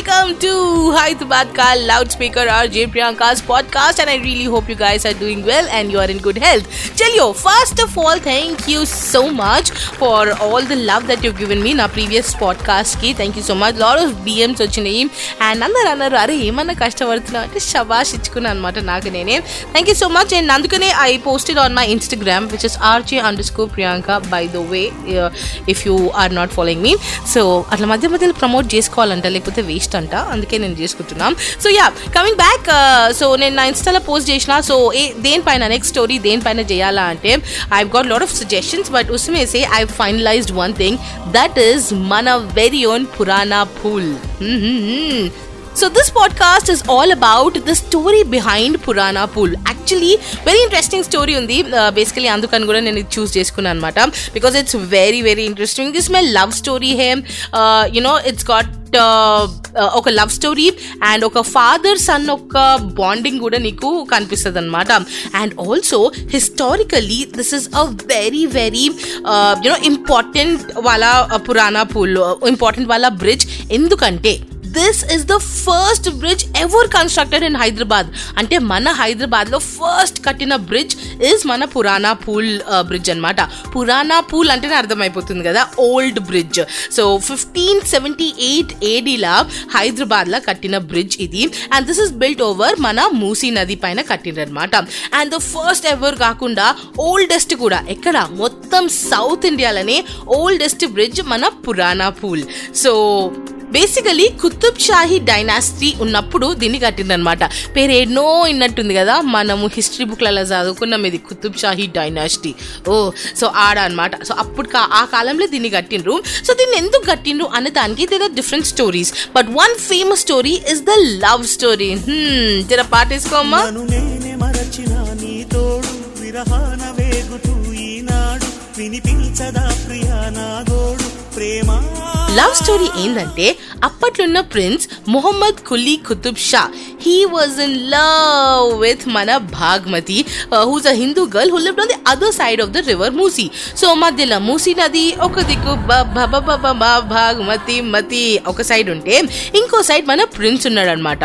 welcome to Hyderabad Ka loudspeaker RJ Priyanka's podcast, and I really hope you guys are doing well and you are in good health. Chalio, first of all, thank you so much for all the love that you've given me in our previous podcast. Ki. Thank you so much. lot of BMs వచ్చినాయి and అందరు అన్నారు అరే ఏమన్నా కష్టపడుతున్నావు అంటే షబాష్ ఇచ్చుకున్నాను అనమాట నాకు నేనే thank you so much and అందుకనే I posted on my Instagram which is RJ underscore Priyanka by the way if you are not following me so అట్లా మధ్య మధ్యలో ప్రమోట్ చేసుకోవాలంట లేకపోతే వేస్ట్ అంట అందుకే నేను చేసుకుంటున్నాం. So yeah coming back so నేను నా ఇన్స్టాలో పోస్ట్ చేసిన సో ఏ దేనిపైన నెక్స్ట్ స్టోరీ దేనిపైన చేయాలా అంటే I got lot of suggestions but ఉస్మే I finalized one thing that is మన very own Purana Pul So this podcast is all about the story behind Purana Pool. Actually, very interesting story ఉంది. Uh, basically అందుకని కూడా నేను ఇది choose చేసుకున్నాను అనమాట because it's very very interesting this my love story um you know it's got ఒక love story and ఒక father son ఒక బాండింగ్ కూడా నీకు కనిపిస్తుంది అనమాట and also historically this is a very very you know important వాళ్ళ Purana Pul important వాళ్ళ bridge ఎందుకంటే this is the first bridge ever constructed in Hyderabad అంటే మన హైదరాబాద్లో ఫస్ట్ కట్టిన బ్రిడ్జ్ ఇస్ మన పురాణా పూల్ బ్రిడ్జ్ అనమాట పురాణా పూల్ అంటేనే అర్థమైపోతుంది కదా old bridge so fifteen seventy eight ఏడీలా హైదరాబాద్లో కట్టిన బ్రిడ్జ్ ఇది. And this is built over మన మూసీ నది పైన కట్టినరనమాట అండ్ ద ఫస్ట్ ఎవర్ కాకుండా ఓల్డెస్ట్ కూడా ఎక్కడ? మొత్తం సౌత్ ఇండియాలోనే ఓల్డెస్ట్ బ్రిడ్జ్ మన Purana Pul. So basically Qutb Shahi dynasty ఉన్నప్పుడు దీన్ని కట్టిందనమాట పేరు ఎన్నో ఇన్నట్టుంది కదా మనము హిస్టరీ బుక్లలో చదువుకున్నాం ఇది కుతుబ్ షాహీ డైనాసిటీ ఓ సో ఆడ అనమాట సో అప్పుడు ఆ కాలంలో దీన్ని కట్టిండ్రు. సో దీన్ని ఎందుకు కట్టిండ్రు అనే దానికి they are different stories but one famous story is the love story జర పాటేసుకోమ్మా వినిపించదా ప్రియా నా లవ్ స్టోరీ ఏంటంటే అప్పట్లున్న prince Mohammed Quli Qutb Shah. He was in love with మన Bhagmati whose a Hindu girl who lived on the other side of the river Musi so మధ్యలో మూసీ నది ఒక దిక్కు భాగ్మతి మతి ఒక సైడ్ ఉంటే ఇంకో సైడ్ మన ప్రిన్స్ ఉన్నాడు అనమాట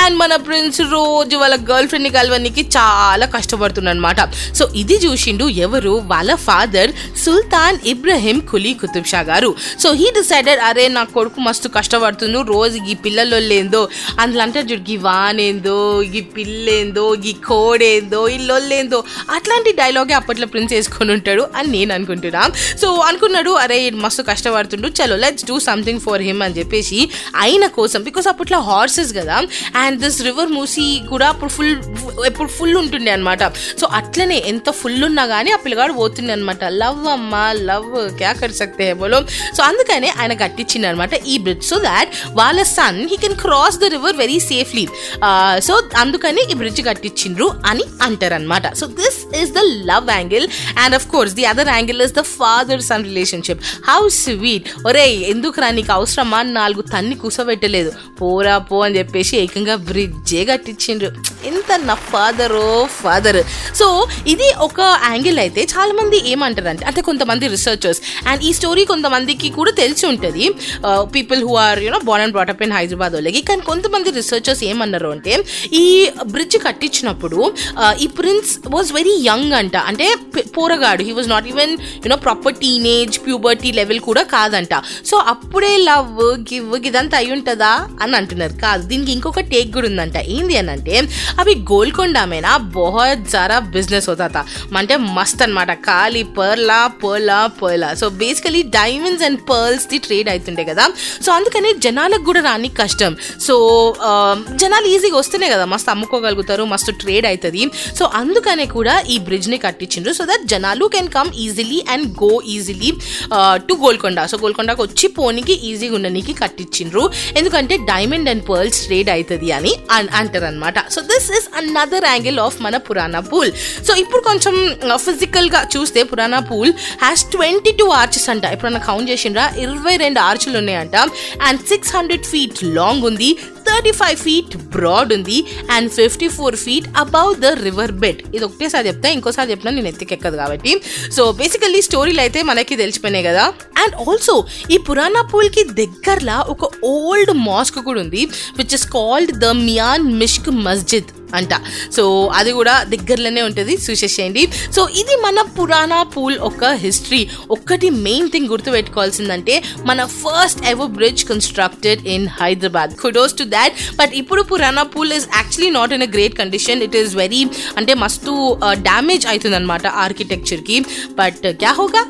అండ్ మన ప్రిన్స్ రోజు వాళ్ళ గర్ల్ ఫ్రెండ్ని కలవడానికి చాలా కష్టపడుతున్నాడు అనమాట సో ఇది చూసిండు ఎవరు? వాళ్ళ father Sultan Ibrahim Quli Qutb Shah garu. So he decided అరే నా కొడుకు మస్తు కష్టపడుతుండు. రోజు ఈ పిల్లలు లేదో అందులో అంటే చూడు ఈ వానేందో ఈ పిల్లేందో ఈ కోడేందో ఈ లొల్లేందో. అట్లాంటి డైలాగే అప్పట్లో ప్రిన్స్ వేసుకొని ఉంటాడు అని నేను అనుకుంటున్నా. సో అనుకున్నాడు అరే మస్తు కష్టపడుతుండు. చలో let's do something for him అని చెప్పేసి ఆయన కోసం బికాస్ అప్పట్లో హార్సెస్ కదా అండ్ దిస్ రివర్ మూసి కూడా అప్పుడు ఫుల్ ఎప్పుడు ఫుల్ ఉంటుండే అనమాట సో అట్లనే ఎంత ఫుల్ ఉన్నా కానీ ఆ పిల్లగాడు పోతుండే అనమాట లవ్ అమ్మ లవ్ క్యా కర్ సక్తే బోలో. సో అందుకనే ఆయన కట్టించింది అనమాట ఈ బ్రిడ్జ్ సో దాట్ వాళ్ళ son he can cross the river very safely so అందుకని ఈ బ్రిడ్జ్ కట్టించిండ్రు అని అంటారు అనమాట so this is the love angle and of course the other angle is the father son relationship how sweet ఒరే ఎందుకు రా నీకు అవసరమా? నాలుగు తన్ని కూసబెట్టలేదు. పోరా పో అని చెప్పేసి ఏకంగా బ్రిడ్జే కట్టించిండ్రు? ఎంత నా ఫాదర్ ఫాదర్ సో ఇది ఒక యాంగిల్ అయితే చాలామంది ఏమంటారంటే అంటే కొంతమంది రీసెర్చర్స్ అండ్ ఈ స్టోరీ కొంతమందికి కూడా తెలిసి ఉంటుంది. People who are you know born and brought up in Hyderabad వాళ్ళకి కానీ కొంతమంది రీసెర్చర్స్ ఏమన్నారు అంటే ఈ బ్రిడ్జ్ కట్టించినప్పుడు uh, ఈ ప్రిన్స్ వాజ్ వెరీ యంగ్ అంట. అంటే పోరగాడు. He was not even you know proper teenage puberty level కూడా కాదంట. సో అప్పుడే లవ్ గివ్ ఇదంతా అయి ఉంటుందా అని అంటున్నారు. కాదు. దీనికి ఇంకొక టేక్ కూడా ఉందంట ఏంది అని అంటే అవి గోల్కొండ మేనా బహుత్ సారా బిజినెస్ అవుతా అంటే మస్త్ అనమాట ఖాళీ పర్లా పర్లా పర్లా. So basically diamonds and pearls the trade అవుతుండే కదా. సో అందుకని జనాలకు కూడా రాని కష్టం. సో జనాలు ఈజీగా వస్తేనే కదా మస్తు అమ్ముకోగలుగుతారు మస్తు ట్రేడ్ అవుతుంది సో అందుకనే కూడా ఈ బ్రిడ్జ్ని కట్టించిండ్రు. సో దట్ జనాలు can come easily and go easily to Golconda. So గోల్కొండకు వచ్చి పోనీకి ఈజీగా ఉండడానికి కట్టించిండ్రు. ఎందుకంటే డైమండ్ అండ్ పర్ల్స్ ట్రేడ్ అవుతుంది అని అంటారు అనమాట so this is another angle of మన పురాణా పూల్. సో ఇప్పుడు కొంచెం uh, ఫిజికల్గా చూస్తే Purana Pul has twenty two arches అంట. ఎప్పుడన్నా కౌంట్ చేసిండ్రా? ఇరవై రెండు ఆర్చులు ఉన్నాయంట. And six hundred feet long ఉంది. థర్టీ ఫైవ్ ఫీట్ బ్రాడ్ ఉంది and fifty four feet above the river bed ఇది ఒకటేసారి చెప్తా ఇంకోసారి చెప్పినా నేను ఎత్తికెక్కదు కాబట్టి. సో బేసికల్లీ స్టోరీలు అయితే మనకి తెలిసిపోయినాయి కదా. అండ్ ఆల్సో ఈ పురాణా పూల్కి దగ్గరలో ఒక ఓల్డ్ మాస్క్ కూడా ఉంది which is called the Mian Mishk Masjid అంట. సో అది కూడా దగ్గరలోనే ఉంటుంది. చూసేసేయండి సో ఇది మన పురాణా పూల్ ఒక హిస్టరీ ఒక్కటి మెయిన్ థింగ్ గుర్తుపెట్టుకోవాల్సిందంటే మన first ever bridge constructed in Hyderabad kudos to that but ఇప్పుడు Purana Pul is actually not in a great condition it is very అంటే మస్తు డ్యామేజ్ అవుతుంది అనమాట ఆర్కిటెక్చర్కి బట్ క్యా హోగా?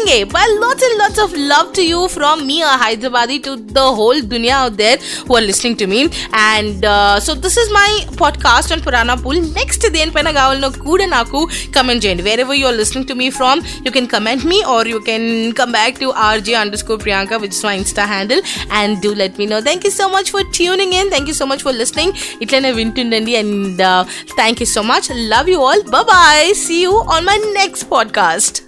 దేखेंगे well lots and lots of love to you from me a hyderabadi to the whole dunya out there who are listening to me. And uh, so this is my podcast on purana pool. Next దేనిపైన కావాలనో కూడా నాకు comment చేయండి wherever you are listening to me from you can comment me or you can come back to RJ underscore Priyanka which my Insta handle and do let me know thank you so much for tuning in thank you so much for listening ఇట్లనే వింటుండండి and thank you so much love you all bye see you on my next podcast